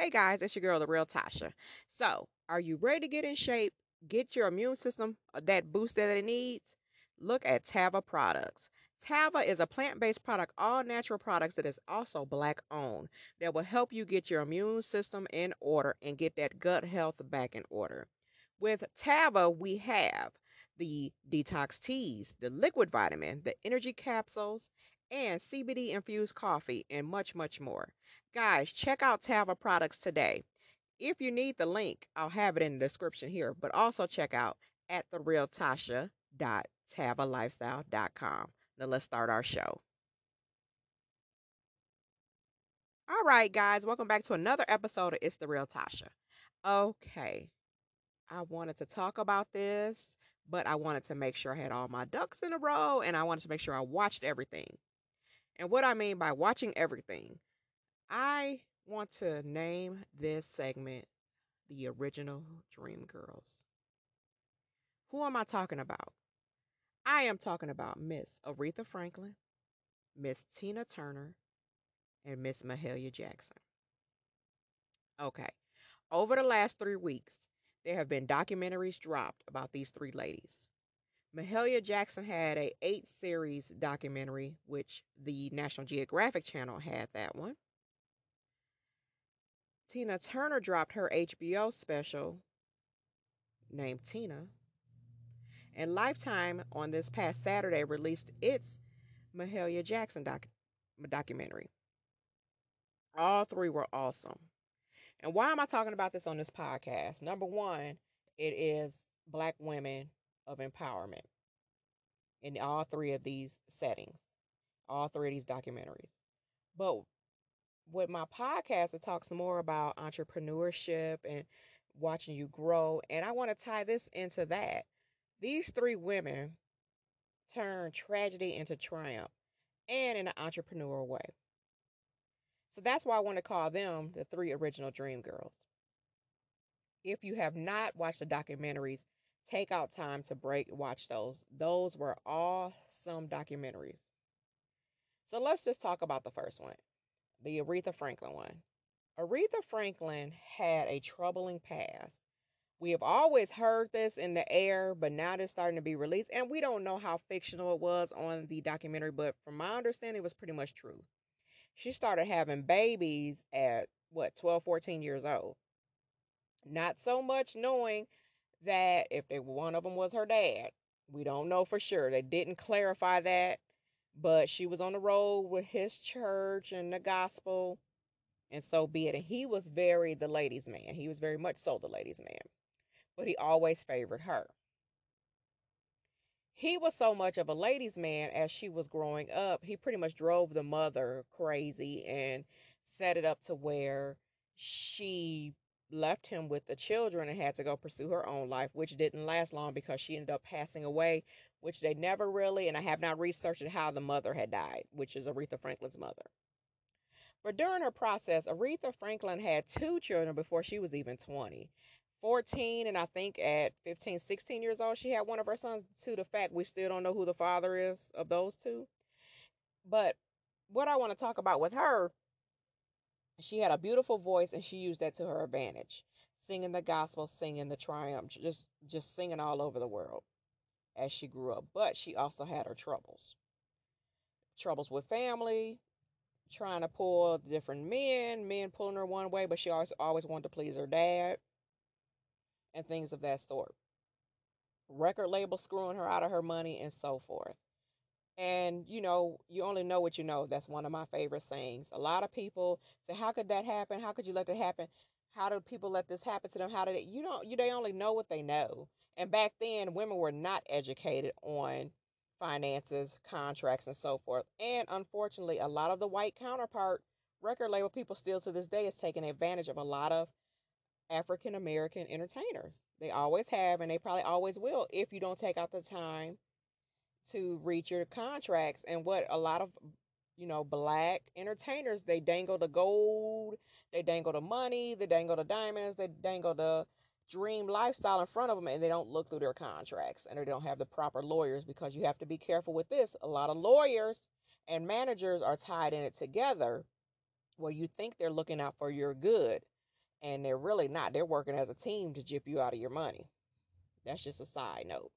Hey guys, it's your girl, the real Tasha. So, are you ready to get in shape? Get your immune system uh, that boost that it needs? Look at Tava products. Tava is a plant based product, all natural products that is also black owned, that will help you get your immune system in order and get that gut health back in order. With Tava, we have the detox teas, the liquid vitamin, the energy capsules, and CBD infused coffee, and much, much more. Guys, check out Tava products today. If you need the link, I'll have it in the description here, but also check out at therealtasha.tavalifestyle.com. Now let's start our show. All right, guys, welcome back to another episode of It's the Real Tasha. Okay, I wanted to talk about this, but I wanted to make sure I had all my ducks in a row and I wanted to make sure I watched everything. And what I mean by watching everything, I want to name this segment the original Dream Girls. Who am I talking about? I am talking about Miss Aretha Franklin, Miss Tina Turner, and Miss Mahalia Jackson. Okay, over the last three weeks, there have been documentaries dropped about these three ladies. Mahalia Jackson had a eight series documentary, which the National Geographic Channel had that one. Tina Turner dropped her HBO special named Tina. And Lifetime on this past Saturday released its Mahalia Jackson doc- documentary. All three were awesome. And why am I talking about this on this podcast? Number one, it is black women of empowerment in all three of these settings, all three of these documentaries. But with my podcast, it talks more about entrepreneurship and watching you grow. And I want to tie this into that. These three women turn tragedy into triumph and in an entrepreneurial way. So that's why I want to call them the three original Dream Girls. If you have not watched the documentaries, take out time to break watch those. Those were awesome documentaries. So let's just talk about the first one, the Aretha Franklin one. Aretha Franklin had a troubling past. We have always heard this in the air, but now it's starting to be released, and we don't know how fictional it was on the documentary, but from my understanding, it was pretty much true. She started having babies at what 12, 14 years old. Not so much knowing that if they one of them was her dad. We don't know for sure. They didn't clarify that, but she was on the road with his church and the gospel, and so be it. And he was very the ladies' man. He was very much so the ladies' man, but he always favored her. He was so much of a ladies' man as she was growing up. He pretty much drove the mother crazy and set it up to where she left him with the children and had to go pursue her own life, which didn't last long because she ended up passing away, which they never really, and I have not researched how the mother had died, which is Aretha Franklin's mother. But during her process, Aretha Franklin had two children before she was even 20. 14 and I think at 15, 16 years old, she had one of her sons to the fact we still don't know who the father is of those two. But what I want to talk about with her she had a beautiful voice and she used that to her advantage. Singing the gospel singing the triumph just just singing all over the world as she grew up. But she also had her troubles. Troubles with family trying to pull different men men pulling her one way but she always always wanted to please her dad and things of that sort. Record label screwing her out of her money and so forth and you know, you only know what you know. That's one of my favorite sayings. A lot of people say, "How could that happen? How could you let that happen? How do people let this happen to them? How did it?" You don't. You they only know what they know. And back then, women were not educated on finances, contracts, and so forth. And unfortunately, a lot of the white counterpart record label people still to this day is taking advantage of a lot of African American entertainers. They always have, and they probably always will if you don't take out the time to read your contracts and what a lot of you know black entertainers they dangle the gold they dangle the money they dangle the diamonds they dangle the dream lifestyle in front of them and they don't look through their contracts and they don't have the proper lawyers because you have to be careful with this a lot of lawyers and managers are tied in it together where you think they're looking out for your good And they're really not. They're working as a team to jip you out of your money. That's just a side note.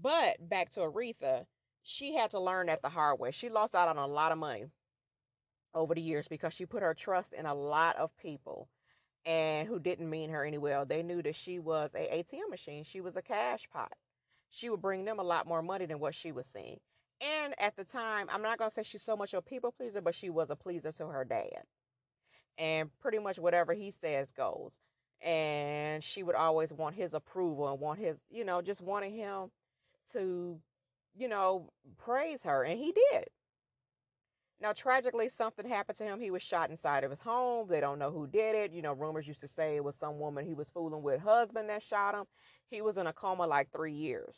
But back to Aretha, she had to learn that the hard way. She lost out on a lot of money over the years because she put her trust in a lot of people and who didn't mean her any well. They knew that she was a ATM machine. She was a cash pot. She would bring them a lot more money than what she was seeing. And at the time, I'm not gonna say she's so much a people pleaser, but she was a pleaser to her dad. And pretty much whatever he says goes. And she would always want his approval and want his, you know, just wanting him to, you know, praise her. And he did. Now, tragically, something happened to him. He was shot inside of his home. They don't know who did it. You know, rumors used to say it was some woman he was fooling with, husband that shot him. He was in a coma like three years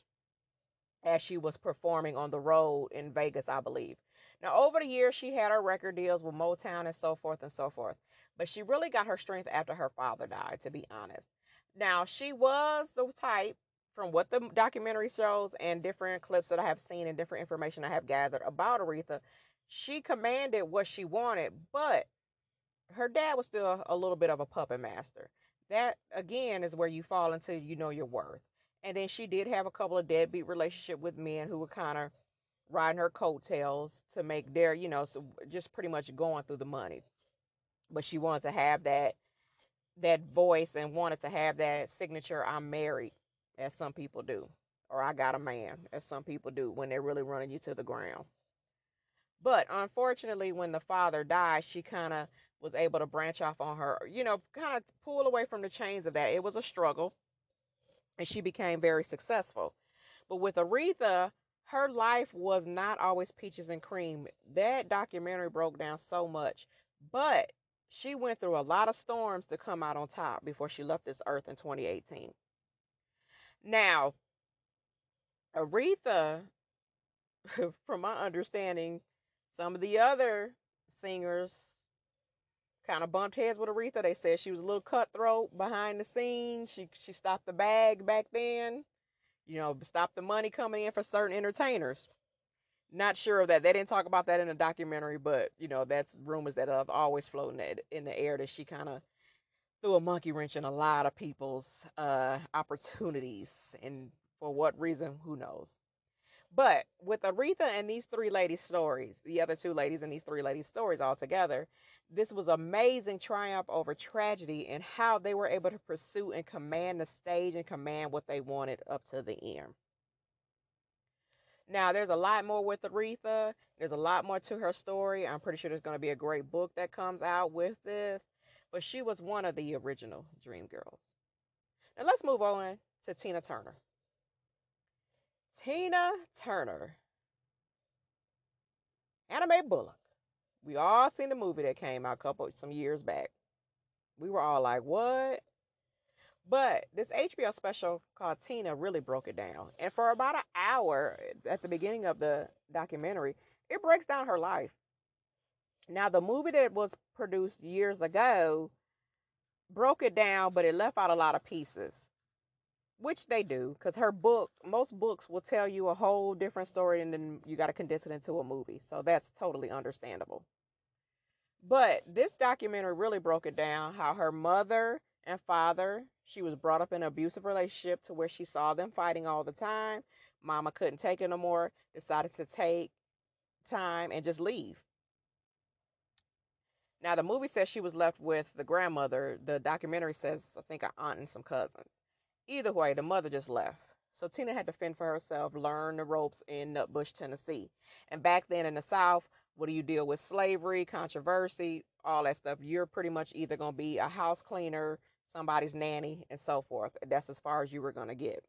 as she was performing on the road in Vegas, I believe. Now, over the years, she had her record deals with Motown and so forth and so forth. But she really got her strength after her father died, to be honest. Now, she was the type, from what the documentary shows and different clips that I have seen and different information I have gathered about Aretha, she commanded what she wanted, but her dad was still a little bit of a puppet master. That again is where you fall into you know your worth. And then she did have a couple of deadbeat relationship with men who were kind of riding her coattails to make their, you know, so just pretty much going through the money. But she wanted to have that that voice and wanted to have that signature I'm married, as some people do. Or I got a man, as some people do when they're really running you to the ground. But unfortunately, when the father died, she kind of was able to branch off on her, you know, kind of pull away from the chains of that. It was a struggle, and she became very successful. But with Aretha, her life was not always peaches and cream. That documentary broke down so much, but she went through a lot of storms to come out on top before she left this earth in 2018. Now, Aretha, from my understanding, some of the other singers kind of bumped heads with Aretha. They said she was a little cutthroat behind the scenes. She she stopped the bag back then. You know, stopped the money coming in for certain entertainers. Not sure of that. They didn't talk about that in the documentary, but you know, that's rumors that have always floating in the air that she kind of threw a monkey wrench in a lot of people's uh, opportunities, and for what reason, who knows. But with Aretha and these three ladies' stories, the other two ladies and these three ladies' stories all together, this was amazing triumph over tragedy and how they were able to pursue and command the stage and command what they wanted up to the end. Now, there's a lot more with Aretha. There's a lot more to her story. I'm pretty sure there's going to be a great book that comes out with this. But she was one of the original Dream Girls. Now, let's move on to Tina Turner. Tina Turner. Anna Mae Bullock. We all seen the movie that came out a couple some years back. We were all like, "What?" But this HBO special called Tina really broke it down. And for about an hour at the beginning of the documentary, it breaks down her life. Now, the movie that was produced years ago broke it down, but it left out a lot of pieces which they do because her book most books will tell you a whole different story and then you got to condense it into a movie so that's totally understandable. But this documentary really broke it down how her mother and father she was brought up in an abusive relationship to where she saw them fighting all the time mama couldn't take it no more decided to take time and just leave now the movie says she was left with the grandmother the documentary says i think an aunt and some cousins Either way, the mother just left. So Tina had to fend for herself, learn the ropes in Nutbush, Tennessee. And back then in the South, what do you deal with? Slavery, controversy, all that stuff. You're pretty much either going to be a house cleaner, somebody's nanny, and so forth. That's as far as you were going to get.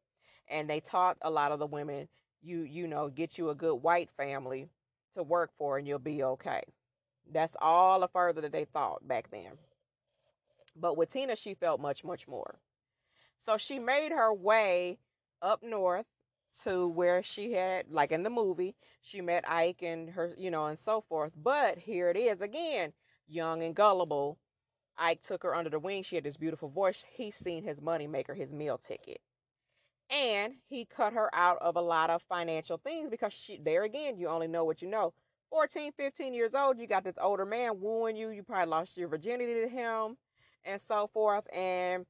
And they taught a lot of the women, you you know, get you a good white family to work for, and you'll be okay. That's all the further that they thought back then. But with Tina, she felt much, much more. So she made her way up north to where she had, like in the movie, she met Ike and her, you know, and so forth. But here it is again, young and gullible. Ike took her under the wing. She had this beautiful voice. He seen his money maker, his meal ticket. And he cut her out of a lot of financial things because she, there again, you only know what you know. 14, 15 years old, you got this older man wooing you. You probably lost your virginity to him and so forth, and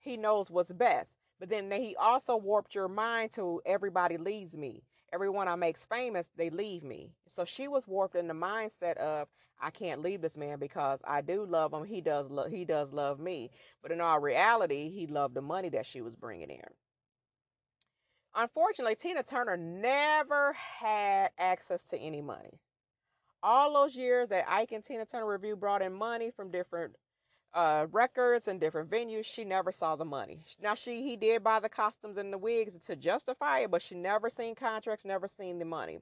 he knows what's best. But then he also warped your mind to everybody leaves me. Everyone I makes famous, they leave me. So she was warped in the mindset of I can't leave this man because I do love him. He does lo- he does love me. But in all reality, he loved the money that she was bringing in. Unfortunately, Tina Turner never had access to any money. All those years that Ike and Tina Turner Revue brought in money from different uh, records and different venues, she never saw the money. Now she he did buy the costumes and the wigs to justify it, but she never seen contracts, never seen the money.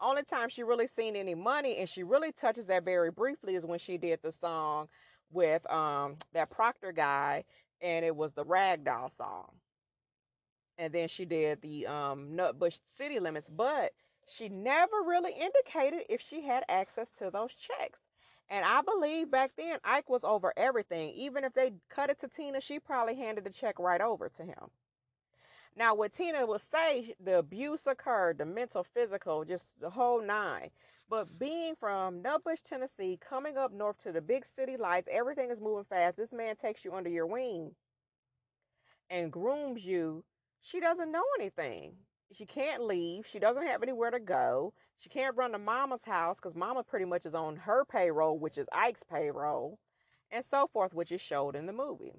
Only time she really seen any money, and she really touches that very briefly, is when she did the song with um that Proctor guy, and it was the Ragdoll song. And then she did the um Nutbush City Limits, but she never really indicated if she had access to those checks. And I believe back then Ike was over everything. Even if they cut it to Tina, she probably handed the check right over to him. Now, what Tina would say, the abuse occurred, the mental, physical, just the whole nine. But being from Nutbush, Tennessee, coming up north to the big city lights, everything is moving fast. This man takes you under your wing and grooms you. She doesn't know anything. She can't leave. She doesn't have anywhere to go. She can't run to mama's house because mama pretty much is on her payroll, which is Ike's payroll, and so forth, which is showed in the movie.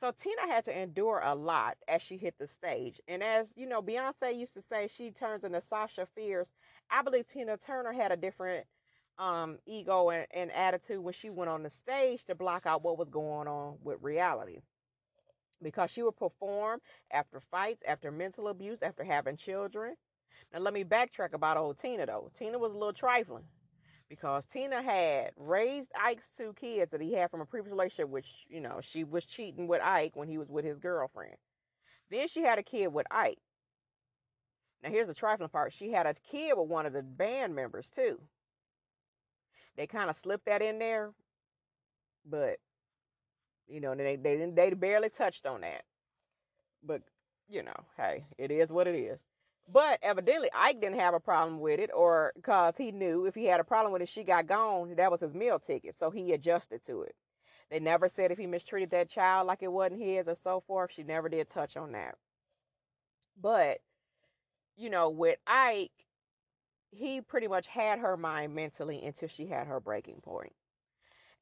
So Tina had to endure a lot as she hit the stage. And as you know, Beyonce used to say she turns into Sasha Fierce. I believe Tina Turner had a different um, ego and, and attitude when she went on the stage to block out what was going on with reality. Because she would perform after fights, after mental abuse, after having children. Now let me backtrack about old Tina though. Tina was a little trifling because Tina had raised Ike's two kids that he had from a previous relationship, which, you know, she was cheating with Ike when he was with his girlfriend. Then she had a kid with Ike. Now, here's the trifling part she had a kid with one of the band members, too. They kind of slipped that in there, but, you know, they, they, they barely touched on that. But, you know, hey, it is what it is. But evidently, Ike didn't have a problem with it, or because he knew if he had a problem with it, she got gone. That was his meal ticket, so he adjusted to it. They never said if he mistreated that child like it wasn't his or so forth. She never did touch on that. But, you know, with Ike, he pretty much had her mind mentally until she had her breaking point.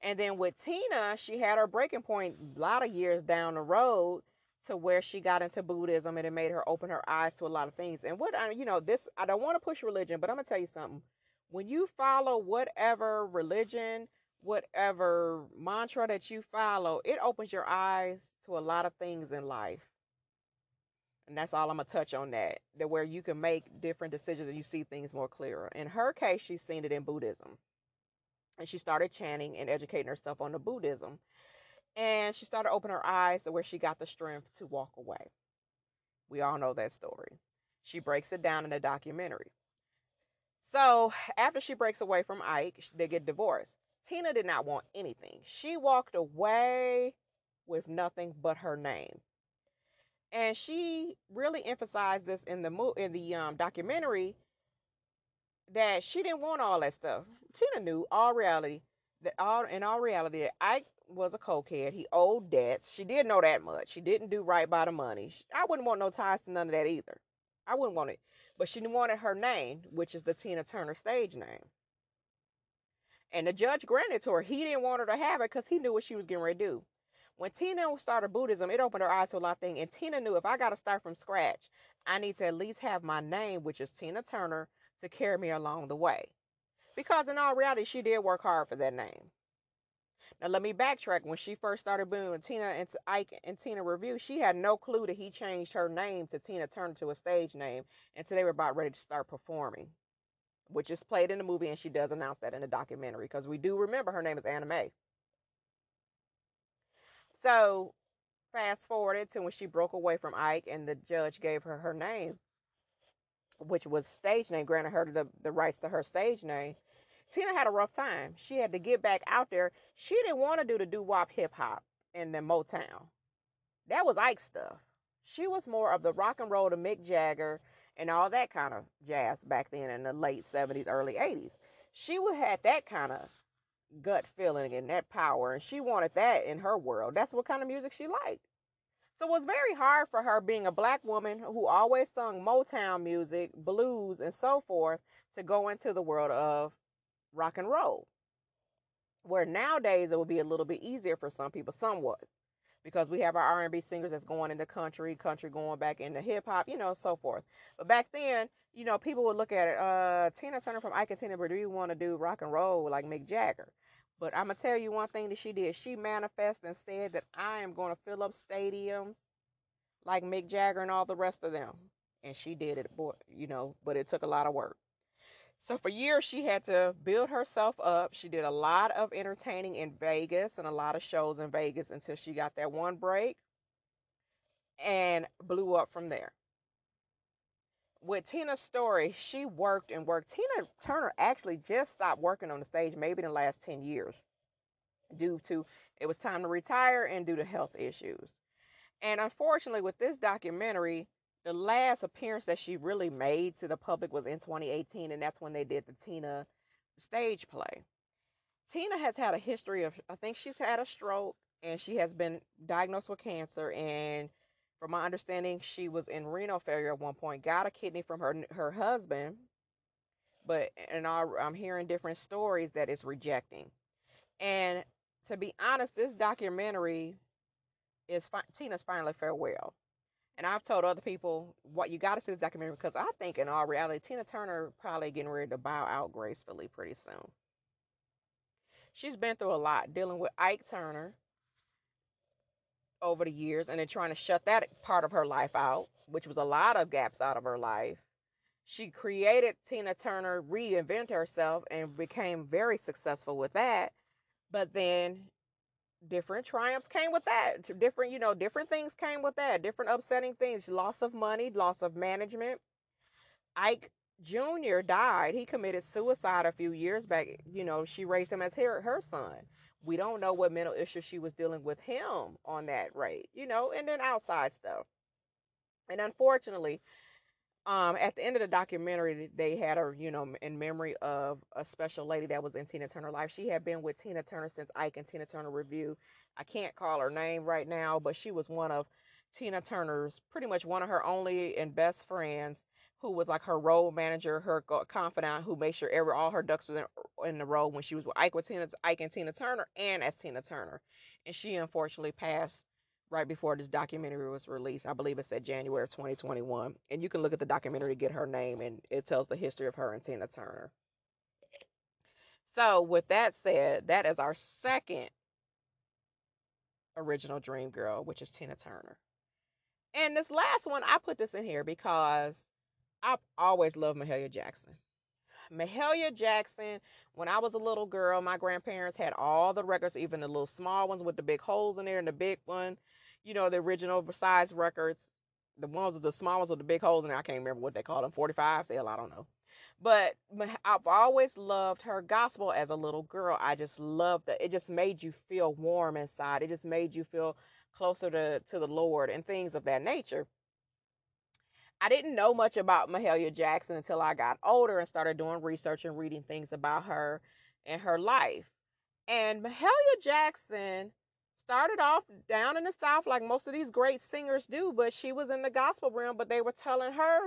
And then with Tina, she had her breaking point a lot of years down the road to where she got into Buddhism and it made her open her eyes to a lot of things. And what I, you know, this, I don't want to push religion, but I'm going to tell you something. When you follow whatever religion, whatever mantra that you follow, it opens your eyes to a lot of things in life. And that's all I'm to touch on that, that where you can make different decisions and you see things more clearer. In her case, she's seen it in Buddhism. And she started chanting and educating herself on the Buddhism and she started opening her eyes to where she got the strength to walk away. We all know that story. She breaks it down in the documentary. So after she breaks away from Ike, they get divorced. Tina did not want anything. She walked away with nothing but her name. And she really emphasized this in the mo- in the um, documentary that she didn't want all that stuff. Tina knew all reality that all in all reality that Ike was a cokehead. He owed debts. She did know that much. She didn't do right by the money. I wouldn't want no ties to none of that either. I wouldn't want it. But she wanted her name, which is the Tina Turner stage name. And the judge granted to her. He didn't want her to have it because he knew what she was getting ready to do. When Tina started Buddhism, it opened her eyes to a lot of things. And Tina knew if I got to start from scratch, I need to at least have my name, which is Tina Turner, to carry me along the way. Because in all reality, she did work hard for that name. Now let me backtrack. When she first started doing Tina and Ike and Tina Revue, she had no clue that he changed her name to Tina Turner to a stage name until they were about ready to start performing, which is played in the movie, and she does announce that in the documentary because we do remember her name is Anna Mae. So fast forwarded to when she broke away from Ike and the judge gave her her name, which was stage name, granted her the, the rights to her stage name. Tina had a rough time. She had to get back out there. She didn't want to do the doo wop hip hop in the Motown. That was Ike stuff. She was more of the rock and roll to Mick Jagger and all that kind of jazz back then in the late 70s, early 80s. She would had that kind of gut feeling and that power. And she wanted that in her world. That's what kind of music she liked. So it was very hard for her being a black woman who always sung Motown music, blues, and so forth to go into the world of rock and roll. Where nowadays it would be a little bit easier for some people, somewhat, because we have our R&B singers that's going into country, country going back into hip hop, you know, so forth. But back then, you know, people would look at it. Uh, Tina Turner from Ike and Tina, but do you want to do rock and roll like Mick Jagger? But I'm gonna tell you one thing that she did. She manifested and said that I am to fill up stadiums like Mick Jagger and all the rest of them, and she did it. Boy, you know, but it took a lot of work. So for years she had to build herself up. She did a lot of entertaining in Vegas and a lot of shows in Vegas until she got that one break and blew up from there. With Tina's story, she worked and worked. Tina Turner actually just stopped working on the stage maybe in the last 10 years due to it was time to retire and due to health issues. And unfortunately, with this documentary, the last appearance that she really made to the public was in 2018, and that's when they did the Tina stage play. Tina has had a history of, I think she's had a stroke and she has been diagnosed with cancer. And from my understanding, she was in renal failure at one point, got a kidney from her her husband, but and I'm hearing different stories that it's rejecting. And to be honest, this documentary is fi- Tina's finally farewell. And I've told other people what you got to see this documentary because I think in all reality, Tina Turner probably getting ready to bow out gracefully pretty soon. She's been through a lot dealing with Ike Turner over the years and then trying to shut that part of her life out, which was a lot of gaps out of her life. She created Tina Turner, reinvented herself, and became very successful with that. But then different triumphs came with that. Different, you know, different things came with that. Different upsetting things. Loss of money, loss of management. Ike Jr. died. He committed suicide a few years back. You know, she raised him as her, her son. We don't know what mental issues she was dealing with him on that rate, you know, and then outside stuff. And unfortunately, um, at the end of the documentary, they had her, you know, in memory of a special lady that was in Tina Turner life. She had been with Tina Turner since Ike and Tina Turner Revue. I can't call her name right now, but she was one of Tina Turner's, pretty much one of her only and best friends, who was like her role manager, her confidant, who made sure every all her ducks was in, in the row when she was with Ike with Tina, Ike and Tina Turner, and as Tina Turner. And she unfortunately passed right before this documentary was released. I believe it said January of 2021. And you can look at the documentary to get her name, and it tells the history of her and Tina Turner. So, with that said, that is our second original Dream Girl, which is Tina Turner. And this last one, I put this in here because I've always loved Mahalia Jackson. Mahalia Jackson, when I was a little girl, my grandparents had all the records, even the little small ones with the big holes in there and the big one you know, the original size records, the ones with the small ones with the big holes in there. I can't remember what they call them, 45 sale, I don't know. But I've always loved her gospel as a little girl. I just loved that. It just made you feel warm inside. It just made you feel closer to, to the Lord and things of that nature. I didn't know much about Mahalia Jackson until I got older and started doing research and reading things about her and her life. And Mahalia Jackson started off down in the South like most of these great singers do, but she was in the gospel realm. But they were telling her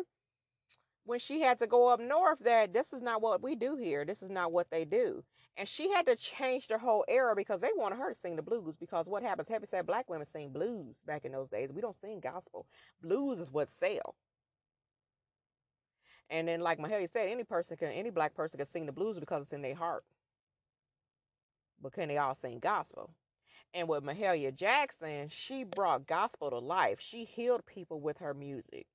when she had to go up north that this is not what we do here. This is not what they do. And she had to change the whole era because they wanted her to sing the blues. Because what happens, heavy said black women sing blues back in those days. We don't sing gospel. Blues is what sell. And then, like Mahalia said, any person can, any black person can sing the blues because it's in their heart. But can they all sing gospel? And with Mahalia Jackson, she brought gospel to life. She healed people with her music.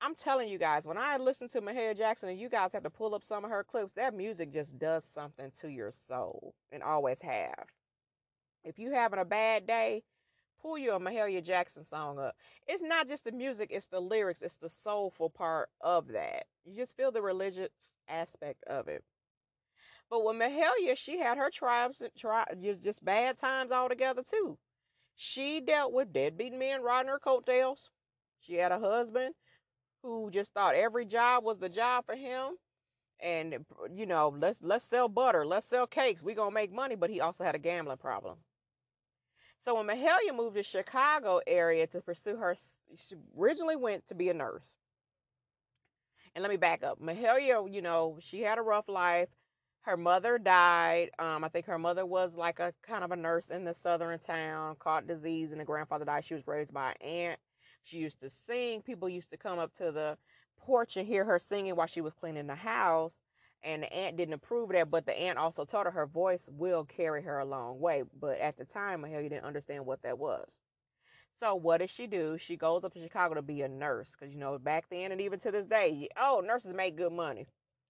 I'm telling you guys, when I listen to Mahalia Jackson, and you guys have to pull up some of her clips, that music just does something to your soul and always have. If you're having a bad day, pull you your Mahalia Jackson song up. It's not just the music, it's the lyrics, it's the soulful part of that. You just feel the religious aspect of it. But with Mahalia, she had her tribes, tri- just, just bad times altogether, too. She dealt with deadbeat men riding her coattails. She had a husband who just thought every job was the job for him. and you know, let's let's sell butter, let's sell cakes. We gonna make money. But he also had a gambling problem. So when Mahalia moved to Chicago area to pursue her, she originally went to be a nurse. And let me back up. Mahalia, you know, she had a rough life. Her mother died. Um, I think her mother was like a kind of a nurse in the southern town, caught disease, and the grandfather died. She was raised by an aunt. She used to sing. People used to come up to the porch and hear her singing while she was cleaning the house. And the aunt didn't approve of that, but the aunt also told her her voice will carry her a long way. But at the time, Mahalia didn't understand what that was. So what does she do? She goes up to Chicago to be a nurse because you know back then and even to this day, oh, nurses make good money.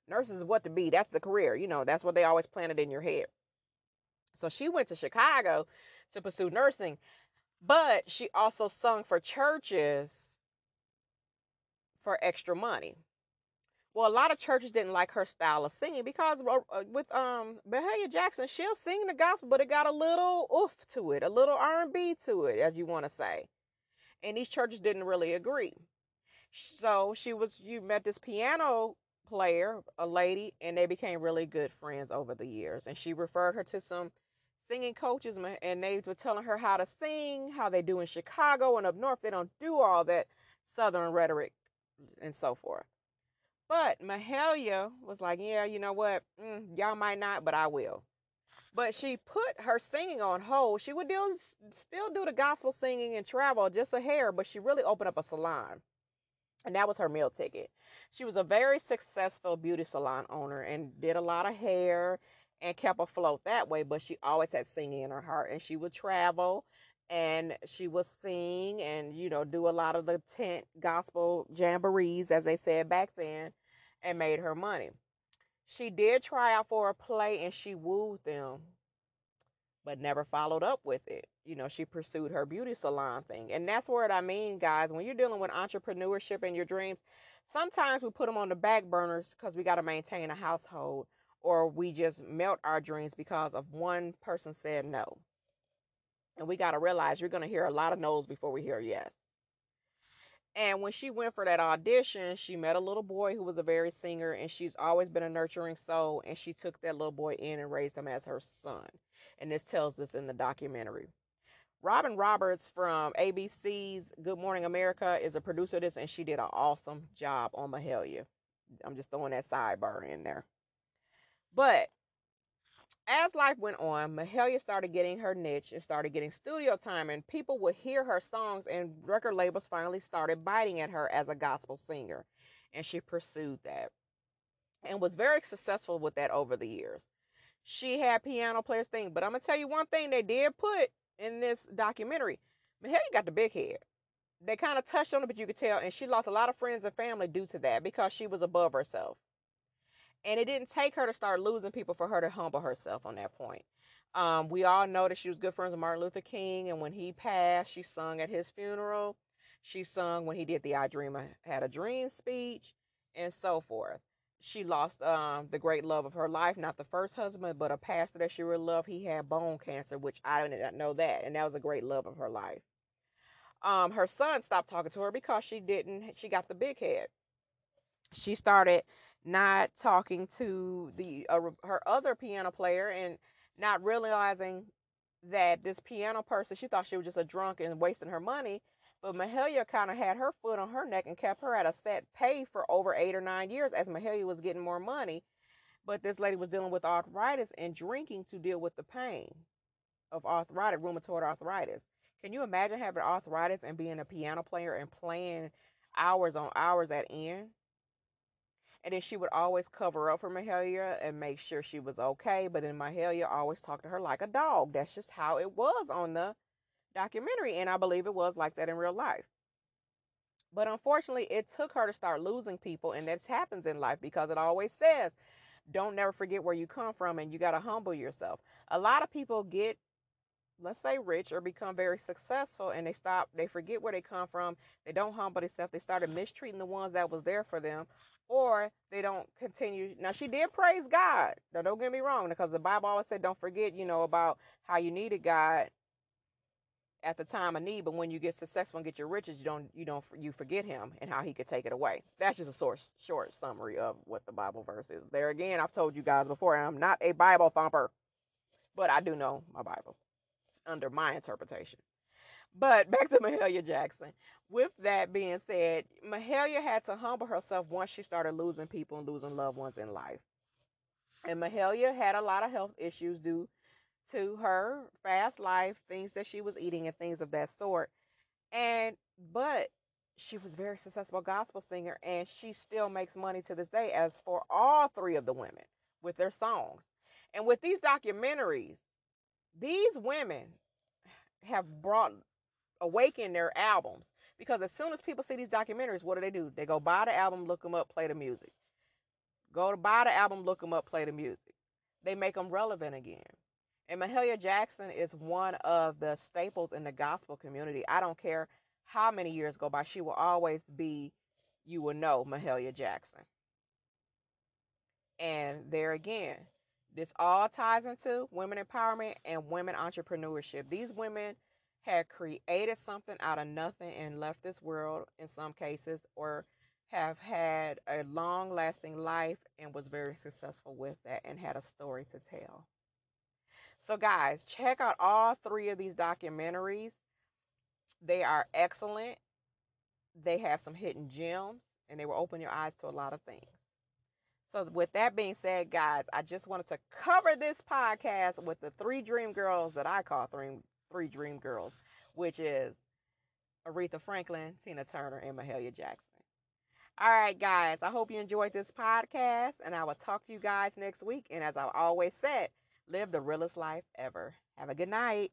Nurses is what to be. That's the career. You know that's what they always planted in your head. So she went to Chicago to pursue nursing, but she also sung for churches for extra money. Well, a lot of churches didn't like her style of singing because uh, uh, with um Jackson, she'll sing the gospel, but it got a little oof to it, a little R&B to it, as you want to say. And these churches didn't really agree. So she was you met this piano player, a lady, and they became really good friends over the years. And she referred her to some singing coaches, and they were telling her how to sing, how they do in Chicago and up north. They don't do all that southern rhetoric and so forth. But Mahalia was like, yeah, you know what? Mm, y'all might not, but I will. But she put her singing on hold. She would still do the gospel singing and travel just a hair, but she really opened up a salon. And that was her meal ticket. She was a very successful beauty salon owner and did a lot of hair and kept afloat that way, but she always had singing in her heart. And she would travel and she would sing and you know do a lot of the tent gospel jamborees as they said back then and made her money. She did try out for a play and she wooed them but never followed up with it. You know she pursued her beauty salon thing. And that's what i mean guys when you're dealing with entrepreneurship and your dreams sometimes we put them on the back burners because we got to maintain a household or we just melt our dreams because of one person said no and we got to realize you're going to hear a lot of no's before we hear yes. And when she went for that audition, she met a little boy who was a very singer, and she's always been a nurturing soul. And she took that little boy in and raised him as her son. And this tells us in the documentary. Robin Roberts from ABC's Good Morning America is a producer of this, and she did an awesome job on Mahalia. I'm just throwing that sidebar in there. But as life went on, Mahalia started getting her niche and started getting studio time, and people would hear her songs, and record labels finally started biting at her as a gospel singer. And she pursued that and was very successful with that over the years. She had piano players thing, but I'm gonna tell you one thing they did put in this documentary. Mahalia got the big head. They kind of touched on it, but you could tell, and she lost a lot of friends and family due to that because she was above herself. And it didn't take her to start losing people for her to humble herself on that point. Um, we all know that she was good friends with Martin Luther King, and when he passed, she sung at his funeral. She sung when he did the I Dream I Had a Dream speech, and so forth. She lost um, the great love of her life, not the first husband, but a pastor that she really loved. He had bone cancer, which I did not know that, and that was a great love of her life. Um, her son stopped talking to her because she didn't. She got the big head. She started not talking to the uh, her other piano player and not realizing that this piano person she thought she was just a drunk and wasting her money but mahalia kind of had her foot on her neck and kept her at a set pay for over eight or nine years as mahalia was getting more money but this lady was dealing with arthritis and drinking to deal with the pain of arthritis rheumatoid arthritis. Can you imagine having arthritis and being a piano player and playing hours on hours at end and then she would always cover up for Mahalia and make sure she was okay. But then Mahalia always talked to her like a dog. That's just how it was on the documentary. And I believe it was like that in real life. But unfortunately, it took her to start losing people. And that happens in life because it always says, don't never forget where you come from and you got to humble yourself. A lot of people get let's say rich or become very successful and they stop they forget where they come from they don't humble themselves they started mistreating the ones that was there for them or they don't continue. Now she did praise God. Now don't get me wrong, because the Bible always said, "Don't forget, you know, about how you needed God at the time of need, but when you get successful and get your riches, you don't you don't you forget him and how he could take it away. That's just a short short summary of what the Bible verse is. There again, I've told you guys before, I'm not a Bible thumper, but I do know my Bible under my interpretation. But back to Mahalia Jackson. With that being said, Mahalia had to humble herself once she started losing people and losing loved ones in life. And Mahalia had a lot of health issues due to her fast life, things that she was eating, and things of that sort. And but she was very successful gospel singer, and she still makes money to this day, as for all three of the women with their songs. And with these documentaries, these women have brought awakened their albums because as soon as people see these documentaries, what do they do? They go buy the album, look them up, play the music. Go to buy the album, look them up, play the music. They make them relevant again. And Mahalia Jackson is one of the staples in the gospel community. I don't care how many years go by, she will always be, you will know, Mahalia Jackson. And there again, this all ties into women empowerment and women entrepreneurship. These women had created something out of nothing and left this world in some cases, or have had a long lasting life and was very successful with that and had a story to tell. So, guys, check out all three of these documentaries. They are excellent. They have some hidden gems and they will open your eyes to a lot of things. So, with that being said, guys, I just wanted to cover this podcast with the three dream girls that I call three, three dream girls, which is Aretha Franklin, Tina Turner, and Mahalia Jackson. All right, guys, I hope you enjoyed this podcast, and I will talk to you guys next week. And as I always said, live the realest life ever. Have a good night.